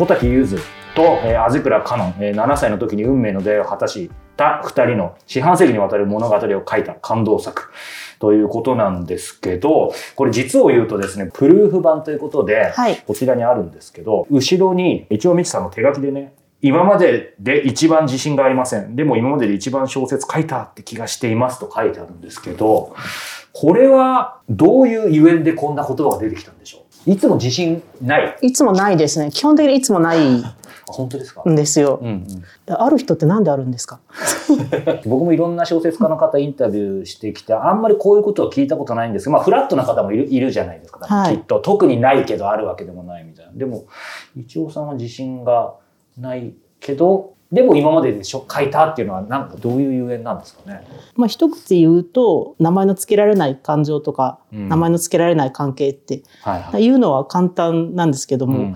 小滝ゆずと、えー、畔倉香音、えー、7歳の時に運命の出会いを果たした2人の四半世紀にわたる物語を書いた感動作ということなんですけど、これ実を言うとですね、プルーフ版ということで、はい、こちらにあるんですけど、後ろに一応道さんの手書きでね、今までで一番自信がありません。でも今までで一番小説書いたって気がしていますと書いてあるんですけど、これはどういうゆえんでこんな言葉が出てきたんでしょう？いつも自信ない？いつもないですね。基本的にいつもない本当ですか？んですよ、うんうん、ある人ってなんであるんですか？僕もいろんな小説家の方インタビューしてきてあんまりこういうことは聞いたことないんですけど、まあ、フラットな方もいるいるじゃないですか、はい、きっと特にないけどあるわけでもないみたいな。でも一応さんは自信がないけどでも今までで書いたっていうのはなんかどういうゆえんなんですかね。まあ一口言うと名前の付けられない感情とか、うん、名前の付けられない関係っていうのは簡単なんですけども、うん。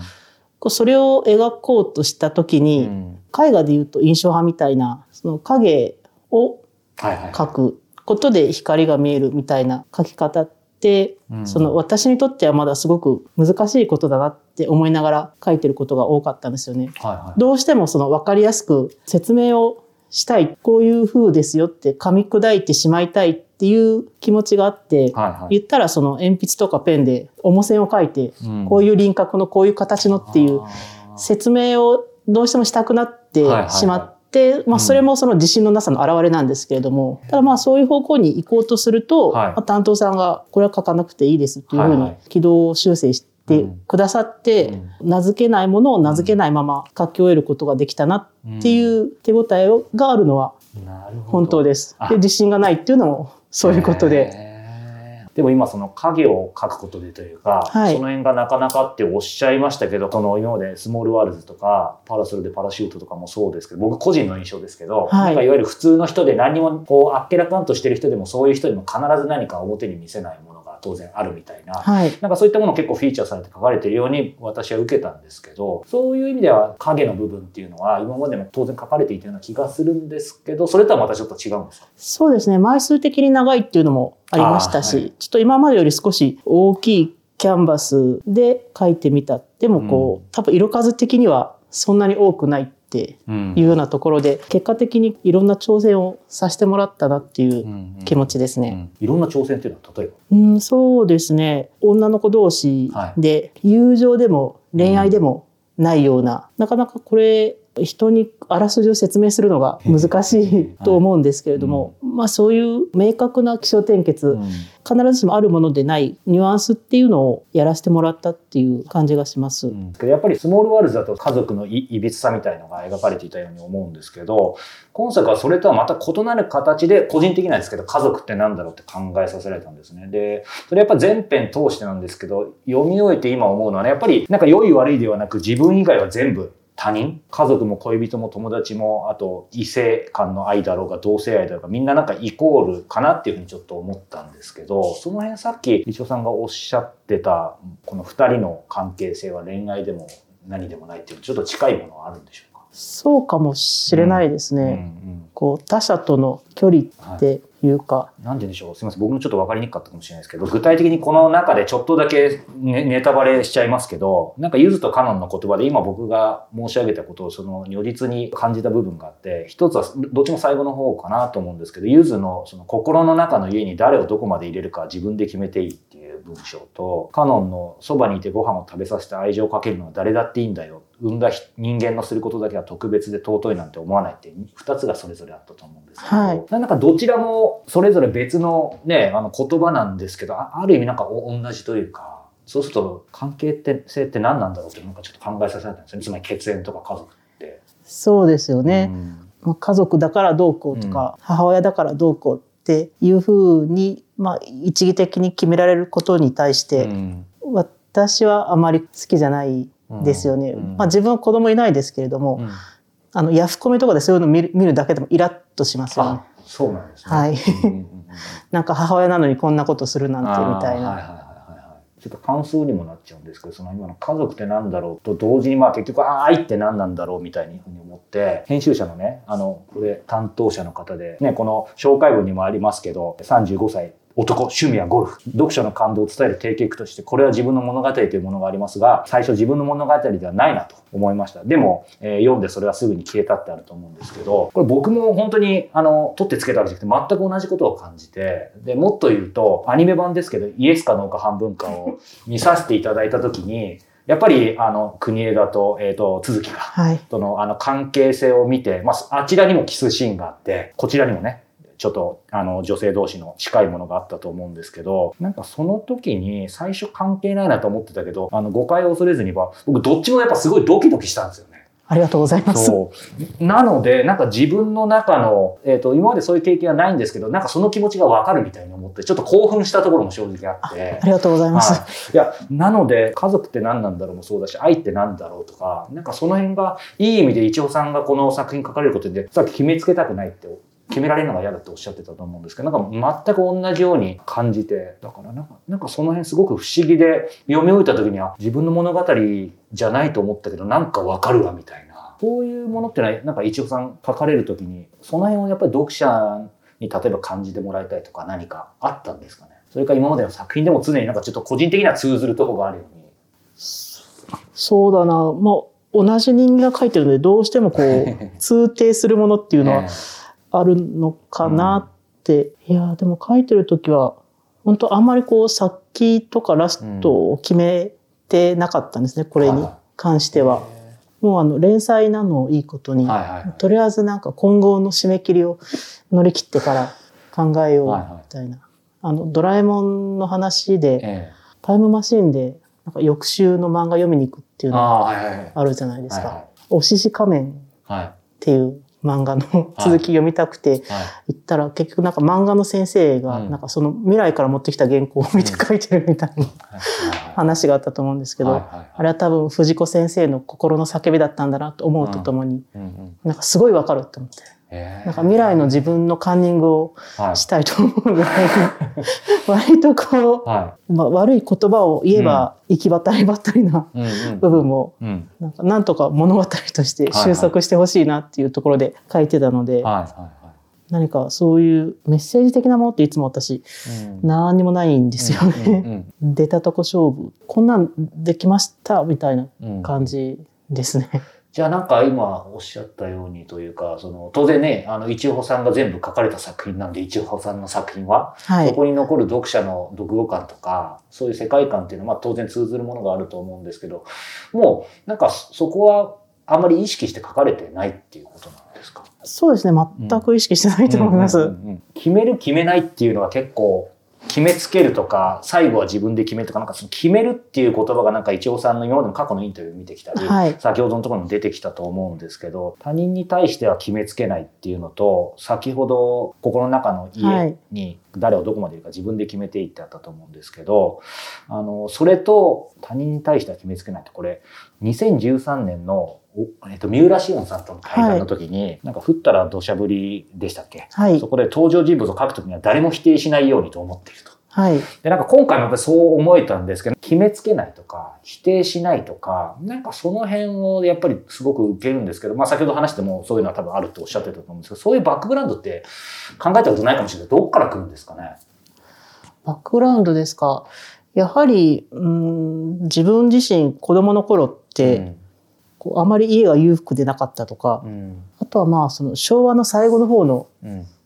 それを描こうとした時に、うん、絵画でいうと印象派みたいなその影を描くことで光が見えるみたいな描き方って、うん、その私にとってはまだすごく難しいことだなって思いながら描いてることが多かったんですよね。はいはい、どうしてもその分かりやすく説明をしたいこういう風ですよって噛み砕いてしまいたいっていう気持ちがあって、はいはい、言ったらその鉛筆とかペンで重線を書いて、うん、こういう輪郭のこういう形のっていう説明をどうしてもしたくなってしまって、まあ、それもその自信のなさの表れなんですけれども、ただまあそういう方向に行こうとすると、はい、まあ、担当さんがこれは書かなくていいですっていうふうに軌道修正してくださって、名付けないものを名付けないまま書き終えることができたなっていう手応えがあるのは本当です。で自信がないっていうのもそういうことで。でも今その影を描くことでというか、はい、その辺がなかなかっておっしゃいましたけど、その今までスモールワールズとか、パラソルでパラシュートとかもそうですけど、僕個人の印象ですけど、はい、なんかいわゆる普通の人で何にもこうあっけらかんとしてる人でもそういう人にも必ず何か表に見せないもの当然あるみたいな、はい、なんかそういったもの結構フィーチャーされて書かれてるように私は受けたんですけどそういう意味では影の部分っていうのは今までも当然書かれていたような気がするんですけどそれとはまたちょっと違うんですか？そうですね。枚数的に長いっていうのもありましたし、はい、ちょっと今までより少し大きいキャンバスで書いてみたでもこう、うん、多分色数的にはそんなに多くないっていうようなところで、結果的にいろんな挑戦をさせてもらったなっていう気持ちですね。うん。うんうん、いろんな挑戦っていうのは例えば？うん、そうですね。女の子同士で、友情でも恋愛でもないような、なかなかこれ人にあらすじを説明するのが難しいと思うんですけれども、はいまあそういう明確な気象転結、うん、必ずしもあるものでないニュアンスっていうのをやらせてもらったっていう感じがします。うん、やっぱりスモールワールズだと家族のいいびつさみたいのが描かれていたように思うんですけど、今作はそれとはまた異なる形で個人的なんですけど、家族って何だろうって考えさせられたんですね。で、それやっぱ全編通してなんですけど、読み終えて今思うのはね、やっぱりなんか良い悪いではなく自分以外は全部他人？家族も恋人も友達もあと異性間の愛だろうが同性愛だろうがみんななんかイコールかなっていうふうにちょっと思ったんですけどその辺さっき一応さんがおっしゃってたこの二人の関係性は恋愛でも何でもないっていうちょっと近いものはあるんでしょうか？そうかもしれないですね。うんうん。うん、こう他者との距離っていいうか。なんででしょう？すみません。僕もちょっと分かりにくかったかもしれないですけど、具体的にこの中でちょっとだけネネタバレしちゃいますけど、なんかゆずとカノンの言葉で今僕が申し上げたことをその如実に感じた部分があって、一つはどっちも最後の方かなと思うんですけど、ゆずのその心の中の家に誰をどこまで入れるか自分で決めていいっていう文章と、カノンのそばにいてご飯を食べさせて愛情をかけるのは誰だっていいんだよ。生んだ人間のすることだけは特別で尊いなんて思わないって二つがそれぞれあったと思うんですけど、はい、なんかどちらもそれぞれ別のね、あの言葉なんですけど、ある意味なんか同じというか、そうすると関係って性って何なんだろうってなんかちょっと考えさせられたんですね。つまり血縁とか家族って。そうですよね。うん、家族だからどうこうとか、うん、母親だからどうこうっていうふうに、まあ、一義的に決められることに対して、うん、私はあまり好きじゃないですよね。うん、まあ、自分は子供いないですけれども、うん、あのヤフコメとかでそういうのを見る見るだけでもイラッとしますよね。そうなんですね。はい。なんか母親なのにこんなことするなんてみたいな。はいはいちょっと感想にもなっちゃうんですけど、その今の家族って何だろうと同時に、まあ結局、あ愛って何なんだろうみたいに思って、編集者のね、あの、これ担当者の方で、ね、この紹介文にもありますけど、35歳男、趣味はゴルフ。読書の感動を伝える定型句として、これは自分の物語というものがありますが、最初自分の物語ではないなと思いました。でも、えー、読んでそれはすぐに消えたってあると思うんですけど、これ僕も本当に、あの、取ってつけたわけじゃなくて、全く同じことを感じて、で、もっと言うと、アニメ版ですけど、イエスかノーか半分かを 見させていただいたときに、やっぱり、あの、国枝と、えっ、ー、と、続きが、はい、との、あの、関係性を見て、まあ、あちらにもキスシーンがあって、こちらにもね、ちょっと、あの、女性同士の近いものがあったと思うんですけど、なんかその時に最初関係ないなと思ってたけど、あの、誤解を恐れずには、僕どっちもやっぱすごいドキドキしたんですよね。ありがとうございます。なので、なんか自分の中の、えっ、ー、と、今までそういう経験はないんですけど、なんかその気持ちがわかるみたいに思って、ちょっと興奮したところも正直あって。ありがとうございます。はい、いや、なので、家族って何なんだろうもそうだし、愛って何だろうとか、なんかその辺が、いい意味で一応さんがこの作品書かれることで、さっき決めつけたくないって決められるのが嫌だっておっしゃってたと思うんですけど、なんか全く同じように感じて、だからなんか、なんかその辺すごく不思議で、読み終えた時には自分の物語じゃないと思ったけど、なんかわかるわみたいな。そういうものってのは、なんか一応さん書かれる時に、その辺をやっぱり読者に例えば感じてもらいたいとか何かあったんですかね？それか今までの作品でも常になんかちょっと個人的には通ずるとこがあるように。そうだな。まあ、同じ人間が書いてるので、どうしてもこう、通底するものっていうのは、あるのかなって。うん、いや、でも書いてる時は、本当あんまりこう、先とかラストを決めてなかったんですね、これに関しては。もうあの、連載なのをいいことに、はい。はい、とりあえずなんか今後の締め切りを乗り切ってから考えようみたいな。はいはい、あの、ドラえもんの話で、えタイムマシンで、なんか翌週の漫画読みに行くっていうのがあるじゃないですか。おしし仮面っていう漫画の続き読みたくて行ったら、結局なんか漫画の先生が、なんかその未来から持ってきた原稿を見て書いてるみたいな話があったと思うんですけど、あれは多分藤子先生の心の叫びだったんだなと思うとともに、なんかすごいわかるって思って。なんか未来の自分のカンニングをしたいと思うぐらい、割とこう、まあ、悪い言葉を言えば行きばったりばったりな部分も、なんかなんとか物語として収束してほしいなっていうところで書いてたので、何かそういうメッセージ的なものっていつも私、何にもないんですよね。出たとこ勝負。こんなんできましたみたいな感じですね。じゃあなんか今おっしゃったようにというか、その当然ね、あの、一穂さんが全部書かれた作品なんで、一穂さんの作品は、はい、そこに残る読者の読後感とか、そういう世界観っていうのは、まあ当然通ずるものがあると思うんですけど、もうなんかそこはあまり意識して書かれてないっていうことなんですか？そうですね。全く意識してないと思います。決める決めないっていうのは結構決めつけるとか、最後は自分で決めるとか、なんかその決めるっていう言葉がなんか一応さんの今までの過去のインタビューを見てきたり、はい、先ほどのところにも出てきたと思うんですけど、他人に対しては決めつけないっていうのと、先ほど心の中の家に誰をどこまでいるか自分で決めていってあったと思うんですけど、あの、それと他人に対しては決めつけないって、これ、2013年のえっと、三浦紫音さんとの対談の時に、はい、なんか降ったら土砂降りでしたっけ、はい、そこで登場人物を書くときには誰も否定しないようにと思っていると。はい。で、なんか今回もやっぱりそう思えたんですけど、決めつけないとか、否定しないとか、なんかその辺をやっぱりすごく受けるんですけど、まあ先ほど話してもそういうのは多分あるっておっしゃってたと思うんですけど、そういうバックグラウンドって考えたことないかもしれない。どっから来るんですかね？バックグラウンドですか？やはり、うん、自分自身子供の頃って、うんこうあまり家が裕福でなかったとか、うん、あとはまあその昭和の最後の方の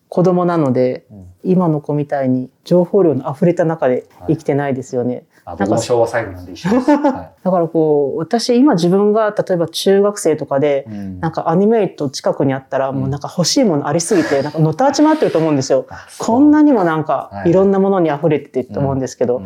子供なので、うん、今の子みたいに情報量の溢れた中で生きてないですよね。はい、僕も昭和最後なんで一緒です。はい、だからこう、私今自分が例えば中学生とかで、うん、なんかアニメイト近くにあったら、もうなんか欲しいものありすぎて、なんかのたち回ってると思うんですよ。こんなにもなんかいろんなものに溢れててと思うんですけど、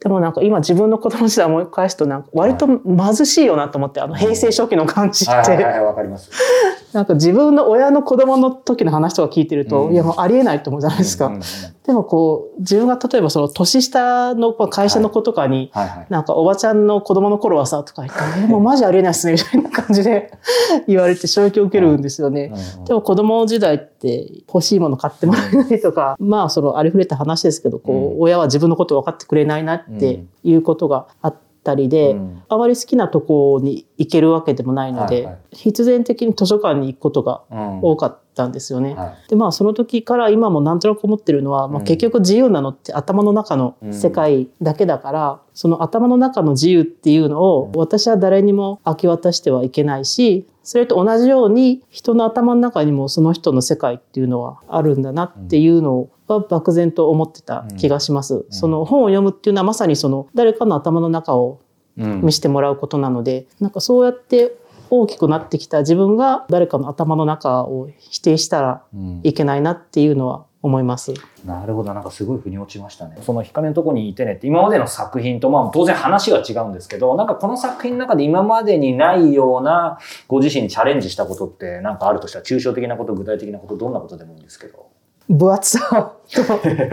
でもなんか今自分の子供時代思い返すとなんか割と貧しいよなと思って、あの平成初期の感じって。はいはいはい、わかります。なんか自分の親の子供の時の話とか聞いてると、うん、いやもうありえないと思うじゃないですか。うんうんうん、でもこう、自分が例えばその年下の会社の子とかに、はいはいはい、なんかおばちゃんの子供の頃はさ、とか言って、え、もうマジありえないっすね、みたいな感じで 言われて衝撃を受けるんですよね。でも子供時代って欲しいもの買ってもらえないとか、まあそのありふれた話ですけど、こう、親は自分のこと分かってくれないなっていうことがあって、たりで、うん、あまり好きなとこに行けるわけでもないので、はいはい、必然的に図書館に行くことが多かったんですよね。うんはい、でまあその時から今もなんとなく思ってるのは、まあ、結局自由なのって頭の中の世界だけだから、その頭の中の自由っていうのを私は誰にも明け渡してはいけないしそれと同じように人の頭の中にもその人の世界っていうのはあるんだなっていうのは漠然と思ってた気がします。うん、その本を読むっていうのはまさにその誰かの頭の中を見せてもらうことなので、なんかそうやって大きくなってきた自分が誰かの頭の中を否定したらいけないなっていうのは思います。なるほど。なんかすごい腑に落ちましたね。その光のとこにいてねって今までの作品とまあ当然話が違うんですけど、なんかこの作品の中で今までにないようなご自身にチャレンジしたことってなんかあるとしたら抽象的なこと、具体的なこと、どんなことでもいいんですけど。分厚さと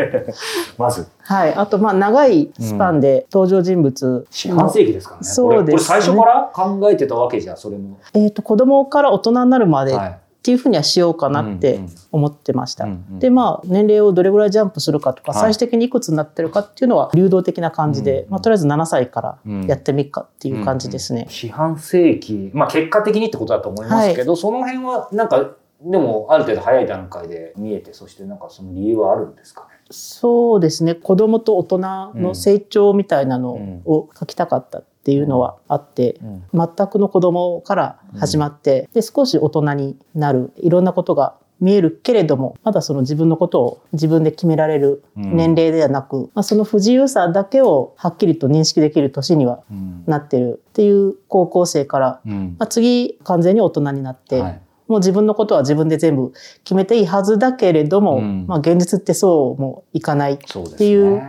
まず。はい。あと、まあ、長いスパンで登場人物、うん、四半世紀ですからね。そうです、ね、これ最初から考えてたわけじゃ、それも。えっ、ー、と、子供から大人になるまで、はい。っていうふうにはしようかなって思ってました。うんうん、でまあ年齢をどれぐらいジャンプするかとか、はい、最終的にいくつになってるかっていうのは流動的な感じで、うんまあ、とりあえず7歳からやってみっかっていう感じですね。四半世紀、まあ、結果的にってことだと思いますけど、はい、その辺はなんかでもある程度早い段階で見えてそしてなんかその理由はあるんですか？ねそうですね。子供と大人の成長みたいなのを書きたかったっていうのはあって、全くの子供から始まって、で少し大人になるいろんなことが見えるけれどもまだその自分のことを自分で決められる年齢ではなく、うん、まあ、その不自由さだけをはっきりと認識できる年にはなってるっていう高校生から、うん、まあ、次完全に大人になって、はい、もう自分のことは自分で全部決めていいはずだけれども、うん、まあ、現実ってそうもいかないっていう。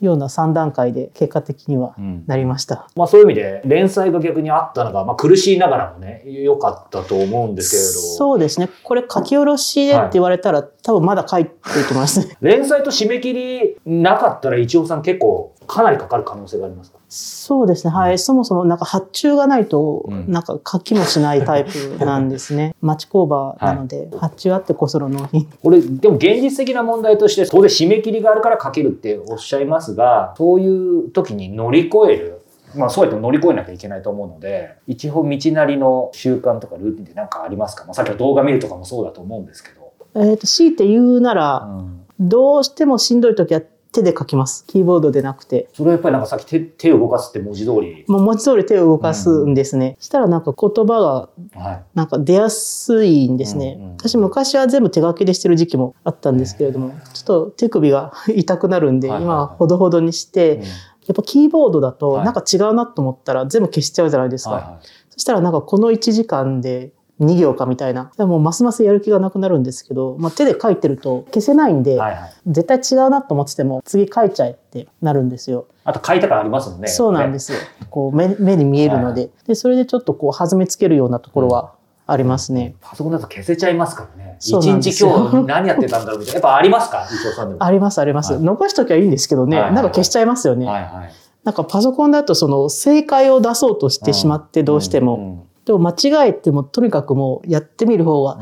ような3段階で結果的にはなりました、うん、まあ、そういう意味で連載が逆にあったのが、まあ、苦しいながらもね良かったと思うんですけれど。そうですね。これ書き下ろしでって言われたら、はい、多分まだ書いていきます 連載と締め切りなかったら一応さん結構かなりかかる可能性がありますか？そうですね。はい。そもそもなんか発注がないと、なんか書きもしないタイプなんですね。町工場なので、発注あってこその納品。これ、でも現実的な問題として、当然締め切りがあるから書けるっておっしゃいますが、そういう時に乗り越えるまあそうやって乗り越えなきゃいけないと思うので、一応道なりの習慣とかルーティンで何かありますか、まあ、さっきの動画見るとかもそうだと思うんですけど。えっ、ー、と、強いて言うなら、うん、どうしてもしんどい時は手で書きます。キーボードでなくて。それはやっぱりなんかさっき手手を動かすって文字通り。もう文字通り手を動かすんですね。うん、したらなんか言葉がなんか出やすいんですね。私昔は全部手書きでしてる時期もあったんですけれども、ちょっと手首が 痛くなるんで、今はほどほどにして、やっぱキーボードだとなんか違うなと思ったら全部消しちゃうじゃないですか。はいはい、そしたらなんかこの1時間で2行かみたいな。もうますますやる気がなくなるんですけど、まあ、手で書いてると消せないんで、はいはい、絶対違うなと思ってても次書いちゃえってなるんですよ。あと書いた感ありますもんね。そうなんですよ。こう目目に見えるので、はい、でそれでちょっとこう弾みつけるようなところはありますね。パソコンだと消せちゃいますからね。一日今日何やってたんだろうみたいな。やっぱありますか？伊藤さんでも。ありますあります。はい、残しときゃいいんですけどね、はいはい、なんか消しちゃいますよね。はいはい、なんかパソコンだとその正解を出そうとしてしまってどうしても。うんうんでも間違えてもとにかくもうやってみる方は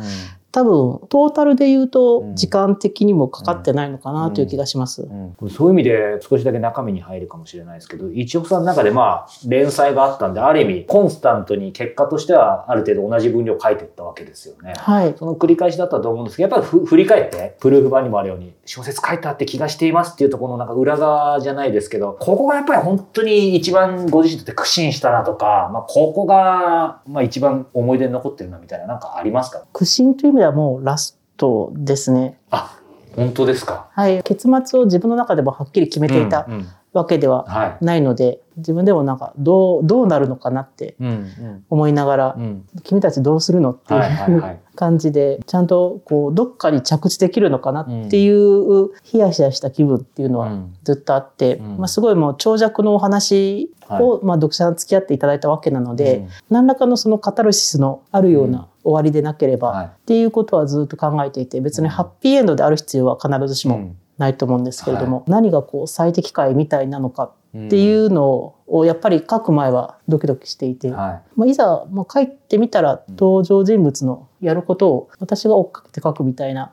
多分トータルで言うと時間的にもかかってないのかなという気がします、うん。うん、そういう意味で少しだけ中身に入るかもしれないですけど一応さんの中でまあ連載があったんである意味コンスタントに結果としてはある程度同じ分量書いていったわけですよね、はい、その繰り返しだったと思うんですけどやっぱり振り返ってプルーフ版にもあるように小説書いたって気がしていますっていうところのなんか裏側じゃないですけどここがやっぱり本当に一番ご自身にとって苦心したなとか、まあ、ここがまあ一番思い出に残ってるなみたいななんかありますか？苦心という意味ではもうラストですね。あ、本当ですか？はい。結末を自分の中でもはっきり決めていたわけではないので、はい、自分でもなんかどう、どうなるのかなって思いながら、うん。うん、君たちどうするのっていう 感じで、ちゃんとこう、どっかに着地できるのかなっていう、ヒヤヒヤした気分っていうのはずっとあって、うん、まあすごいもう長尺のお話を、まあ読者に付き合っていただいたわけなので、何らかのそのカタルシスのあるような、終わりでなければ、はい、っていうことはずっと考えていて別にハッピーエンドである必要は必ずしもないと思うんですけれども、うんはい、何がこう最適解みたいなのかっていうのをやっぱり書く前はドキドキしていて、はい、まあ、いざもう書いてみたら登場人物のやることを私が追っかけて書くみたいな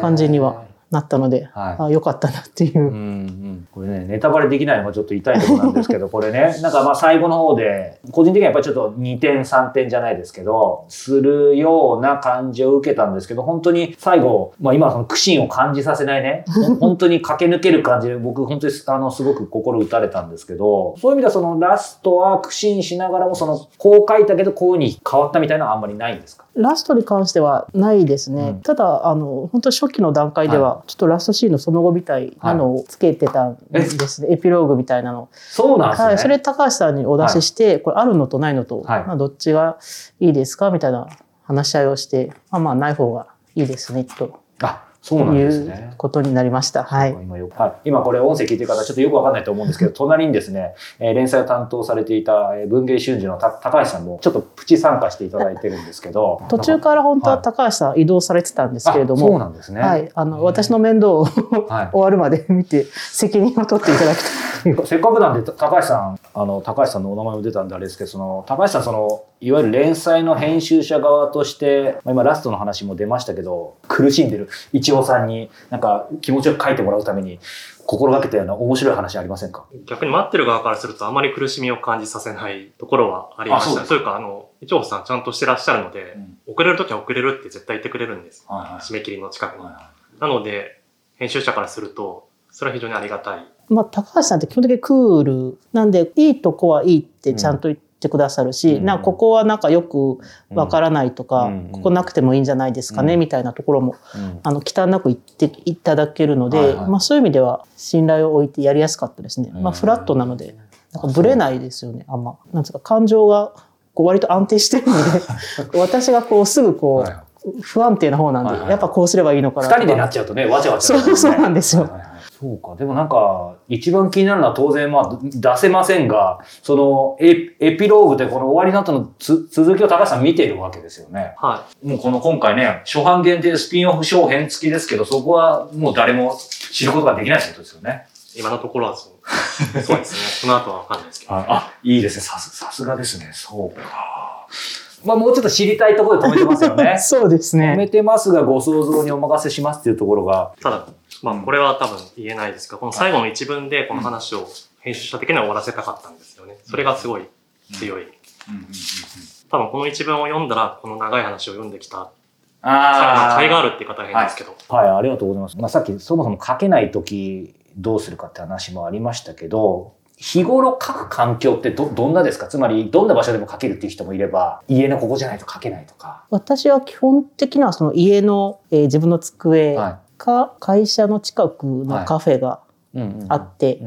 感じにはなったので、はい、あよかったなっていう、これね、ネタバレできないのがちょっと痛いところなんですけど、これね、なんかまあ最後の方で、個人的にはやっぱりちょっと2点3点じゃないですけど、するような感じを受けたんですけど、本当に最後、まあ今その苦心を感じさせないね、本当に駆け抜ける感じで、僕本当にあのすごく心打たれたんですけど、そういう意味ではそのラストは苦心しながらも、そのこう書いたけどこういうに変わったみたいなのはあんまりないんですか？ラストに関してはないですね。うん、ただ、あの、本当初期の段階では、ちょっとラストシーンのその後みたいなのをつけてたんですね。はい、エピローグみたいなの。そうなんですね。はい。それ高橋さんにお出しして、はい、これあるのとないのと、まあ、どっちがいいですかみたいな話し合いをして、まあまあない方がいいですね、と。あ、そうなんですね。いうことになりました。はい。今はい、今これ音声聞いてる方ちょっとよくわかんないと思うんですけど、隣にですね、えー、連載を担当されていた文芸春秋の高橋さんもちょっとプチ参加していただいてるんですけど。途中から本当は高橋さん移動されてたんですけれども。そうなんですね。はい。あの、私の面倒を終わるまで見て責任を取っていただきたい。せっかくなんで、高橋さん、あの、高橋さんのお名前も出たんであれですけど、その、高橋さん、その、いわゆる連載の編集者側として、まあ、今ラストの話も出ましたけど、苦しんでる一応さんに、なんか気持ちよく書いてもらうために、心がけたような面白い話ありませんか？逆に待ってる側からするとあまり苦しみを感じさせないところはありました。そういうか、あの、一応さんちゃんとしてらっしゃるので、うん、遅れるときは遅れるって絶対言ってくれるんです。はいはい、締め切りの近くに。はいはい、なので、編集者からすると、それは非常にありがたい。まあ、高橋さんって基本的にクールなんで、いいとこはいいってちゃんと言ってくださるし、うん、なここはなんかよくわからないとか、うん、ここなくてもいいんじゃないですかね、うん、みたいなところも、あの、忌憚なく言っていただけるので、はいはい、まあそういう意味では信頼を置いてやりやすかったですね。まあフラットなので、なんかブレないですよね、あんま。なんですか、感情がこう割と安定してるので、私がこうすぐこう、はい不安定な方なんで、はいはい、やっぱこうすればいいのかな二人でなっちゃうとね、わちゃわちゃ、ね、そう、そうなんですよ。はいはいそうか。でもなんか、一番気になるのは当然、まあ、出せませんが、そのエ、エピローグでこの終わりの後のつ続きを高橋さん見てるわけですよね。はい。もうこの今回ね、初版限定スピンオフ小編付きですけど、そこはもう誰も知ることができないってことですよね。今のところはそう。そうですね。この後はわかんないですけど、ね、あ、いいですね。さす、さすがですね。そうか。まあもうちょっと知りたいところで止めてますよね。そうですね。止めてますが、ご想像にお任せしますっていうところが。ただ、まあこれは多分言えないですが、この最後の一文でこの話を編集者的には終わらせたかったんですよね。それがすごい強い。多分この一文を読んだら、この長い話を読んできたああ。甲斐があるっていう方は変ですけど、はい。はい、ありがとうございます。まあさっきそもそも書けないときどうするかって話もありましたけど、日頃書く環境ってど、どんなですか？つまり、どんな場所でも書けるっていう人もいれば、家のここじゃないと書けないとか。私は基本的にはその家の、えー、自分の机か、会社の近くのカフェがあって、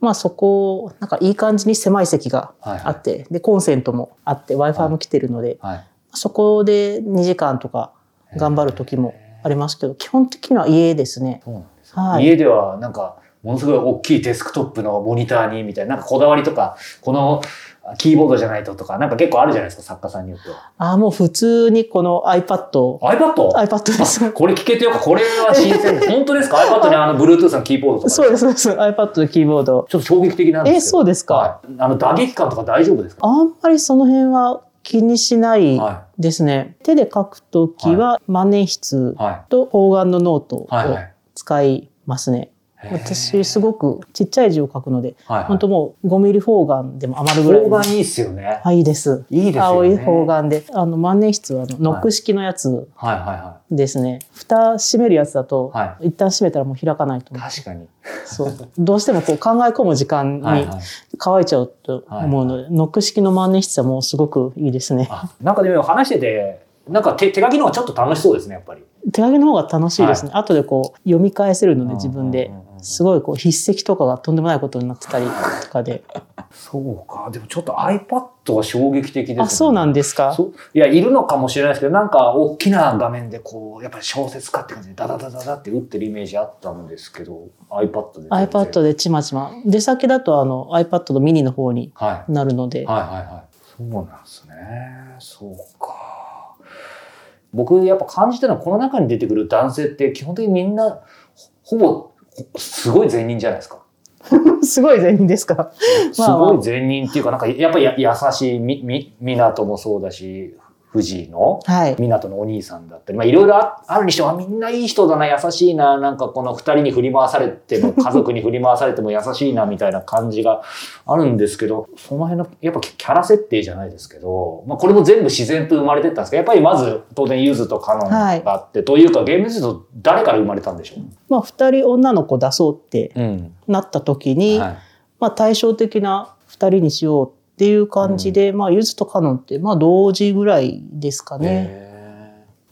まあそこ、なんかいい感じに狭い席があって、はい。はい、で、コンセントもあって、Wi-Fi も来てるので、はい。はい、そこで2時間とか頑張る時もありますけど、基本的には家ですね。はい、家ではなんか、ものすごい大きいデスクトップのモニターにみたいな、なんかこだわりとか、このキーボードじゃないととか、なんか結構あるじゃないですか、作家さんによっては。ああ、もう普通にこの iPad。iPad?iPad です。これ聞けてよかこれは新鮮で 本当ですか ?iPad にあの、Bluetooth のキーボードとか。そうです、そうです。iPad のキーボード。ちょっと衝撃的なんですけど。え、そうですか、はい、あの、打撃感とか大丈夫ですか？あんまりその辺は気にしないですね。はい、手で書くときは万年筆と方眼のノートを使いますね。私すごくちっちゃい字を書くので、はいはい、本当もう5ミリ方眼でも余るぐらい。方眼いいっすよね。はい、いいです。いいですね。青い方眼で、あの万年筆はあのノック式のやつですね。蓋閉めるやつだと、はい、一旦閉めたらもう開かないと思う。確かに。そう。どうしてもこう考え込む時間に乾いちゃうと思うので、はいはい、ノック式の万年筆はもうすごくいいですね。なんかでも話してて、なんか手手書きの方がちょっと楽しそうですね、やっぱり。手書きの方が楽しいですね。はい、後でこう読み返せるので自分で。すごいこう筆跡とかがとんでもないことになってたりとかで。そうか。でもちょっと iPad は衝撃的ですね。あ、そうなんですか？いや、いるのかもしれないですけど、なんか大きな画面でこう、やっぱり小説家って感じでダダダダダって打ってるイメージあったんですけど、iPad で。iPad でちまちま。出先だとあの iPad のミニの方になるので。はい、はい、はいはいそうなんですね。そうか。僕やっぱ感じたのはこの中に出てくる男性って基本的にみんなほぼすごい善人じゃないですか。すごい善人ですか。すごい善人っていうか、なんかやっぱり優しいみ、み、港もそうだし、藤井の港のお兄さんだったり、まあいろいろあるにしてもみんないい人だな、優しいな、なんかこの二人に振り回されても、家族に振り回されても優しいなみたいな感じがあるんですけど、その辺のやっぱキャラ設定じゃないですけど、まあこれも全部自然と生まれてったんですけど、やっぱりまず当然ユズとカノンがあって、はい、というかゲームズと誰から生まれたんでしょう？まあ二人女の子出そうってなった時に、うんはい、まあ対照的な二人にしようっていう感じで、うん、まあ、ゆずとカノンって、まあ、同時ぐらいですかね。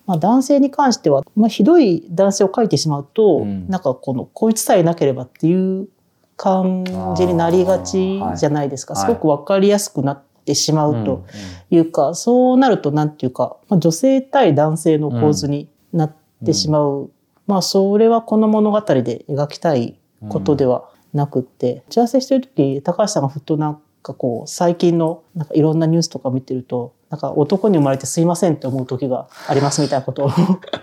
まあ、男性に関しては、まあ、ひどい男性を描いてしまうと、うん、なんかこの、こいつさえなければっていう感じになりがちじゃないですか。はい、すごくわかりやすくなってしまうというか、はい、そうなると、なんていうか、まあ、女性対男性の構図になってしまう。うん、まあ、それはこの物語で描きたいことではなくって、打ち合わせしてる時、高橋さんがふっとなんかこう、最近のなんかいろんなニュースとか見てると、なんか男に生まれてすいませんって思う時がありますみたいなことを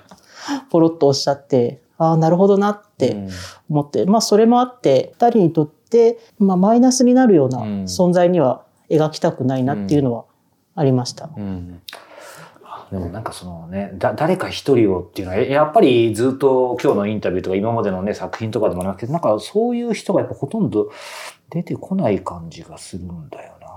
ポロッとおっしゃって、ああ、なるほどなって。思って、うん、まあそれもあって、二人にとって、まあマイナスになるような存在には描きたくないなっていうのはありました。うんうんでもなんかそのね、だ、誰か一人をっていうのは、やっぱりずっと今日のインタビューとか今までのね、作品とかでもなくて、なんかそういう人がやっぱほとんど出てこない感じがするんだよな。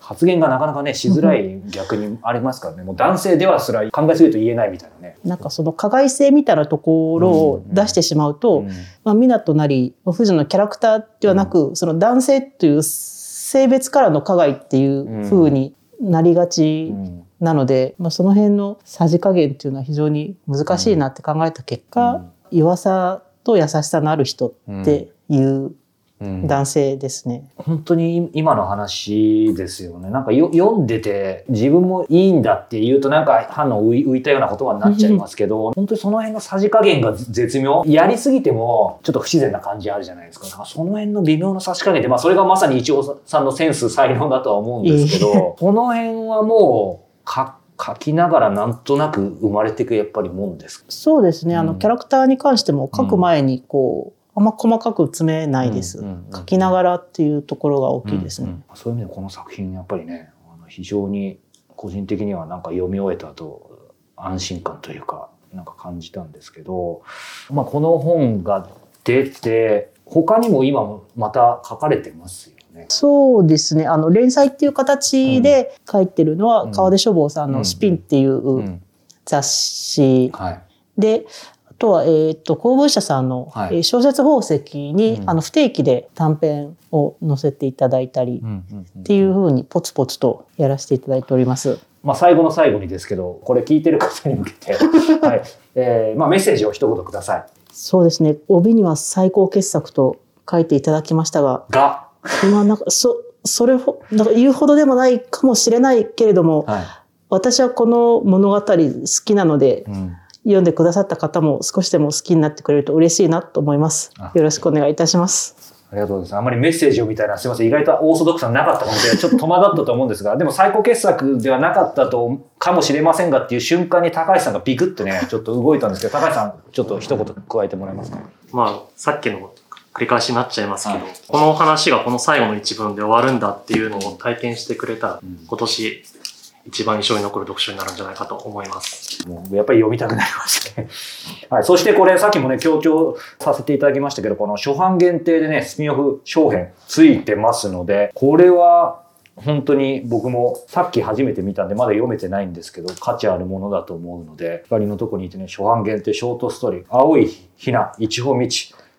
発言がなかなかね、しづらい逆にありますからね。もう男性ではすら考えすぎると言えないみたいなね。なんかその加害性みたいなところを出してしまうと、うん。うん、まあ、港なり、藤野のキャラクターではなく、うん、その男性という性別からの加害っていう風になりがちなので、まあ、その辺のさじ加減っていうのは非常に難しいなって考えた結果、弱さと優しさのある人っていう男性ですね、うん、本当に今の話ですよね。なんか読んでて自分もいいんだって言うとなんか反応浮いたような言葉になっちゃいますけど、本当にその辺のさじ加減が絶妙。やりすぎてもちょっと不自然な感じあるじゃないですか。かその辺の微妙な差し加減って、まあそれがまさに一応さんのセンス才能だとは思うんですけど、この辺はもうか書きながらなんとなく生まれていくやっぱりもんですそうですね。あの、キャラクターに関しても書く前にこう、あんま細かく詰めないです、書きながらっていうところが大きいですね、うんうん、そういう意味でこの作品やっぱりねあの非常に個人的にはなんか読み終えた後安心感というかなんか感じたんですけど、まあ、この本が出て他にも今もまた書かれてますよね。そうですね。あの、連載っていう形で書いてるのは、うん、川出書房さんのスピンっていう雑誌で、とは、えっ、ー、と、公文社さんの、はい、小説宝石に、うん、あの、不定期で短編を載せていただいたり、っていうふうにポツポツとやらせていただいております。まあ、最後の最後にですけど、これ聞いてる方に向けて、はい。えー、まあ、メッセージを一言ください。そうですね。帯には最高傑作と書いていただきましたが、が、まあ、なんか、そ、それほ、なんか言うほどでもないかもしれないけれども、はい、私はこの物語好きなので、うん読んでくださった方も少しでも好きになってくれると嬉しいなと思います。よろしくお願いいたします。ありがとうございます。あんまりメッセージをみたいな、すいません、意外とオーソドックスななかったので、ちょっと戸惑ったと思うんですが、でも最高傑作ではなかったと、かもしれませんがっていう瞬間に高橋さんがビクってね、ちょっと動いたんですけど、高橋さん、ちょっと一言加えてもらえますか？まあ、さっきの繰り返しになっちゃいますけど、はい、この話がこの最後の一文で終わるんだっていうのを体験してくれた、今年一番印象に残る読書になるんじゃないかと思います。もうやっぱり読みたくなりますね。はい。そしてこれさっきもね、強調させていただきましたけど、この初版限定でね、スピンオフ小編ついてますので、これは本当に僕もさっき初めて見たんでまだ読めてないんですけど価値あるものだと思うので光のとこにいてね初版限定ショートストーリー青いひな一歩道、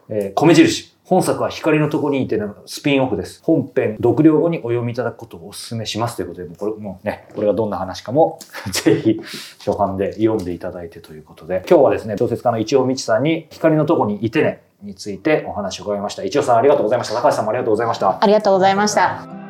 えー、米印本作は光のとこにいてのスピンオフです。本編、読了後にお読みいただくことをお勧めしますということで、これもね、これがどんな話かも ぜひ初版で読んでいただいてということで、今日はですね、小説家の一応みちさんに光のとこにいてねについてお話を伺いました。一応さんありがとうございました。高橋さんもありがとうございました。ありがとうございました。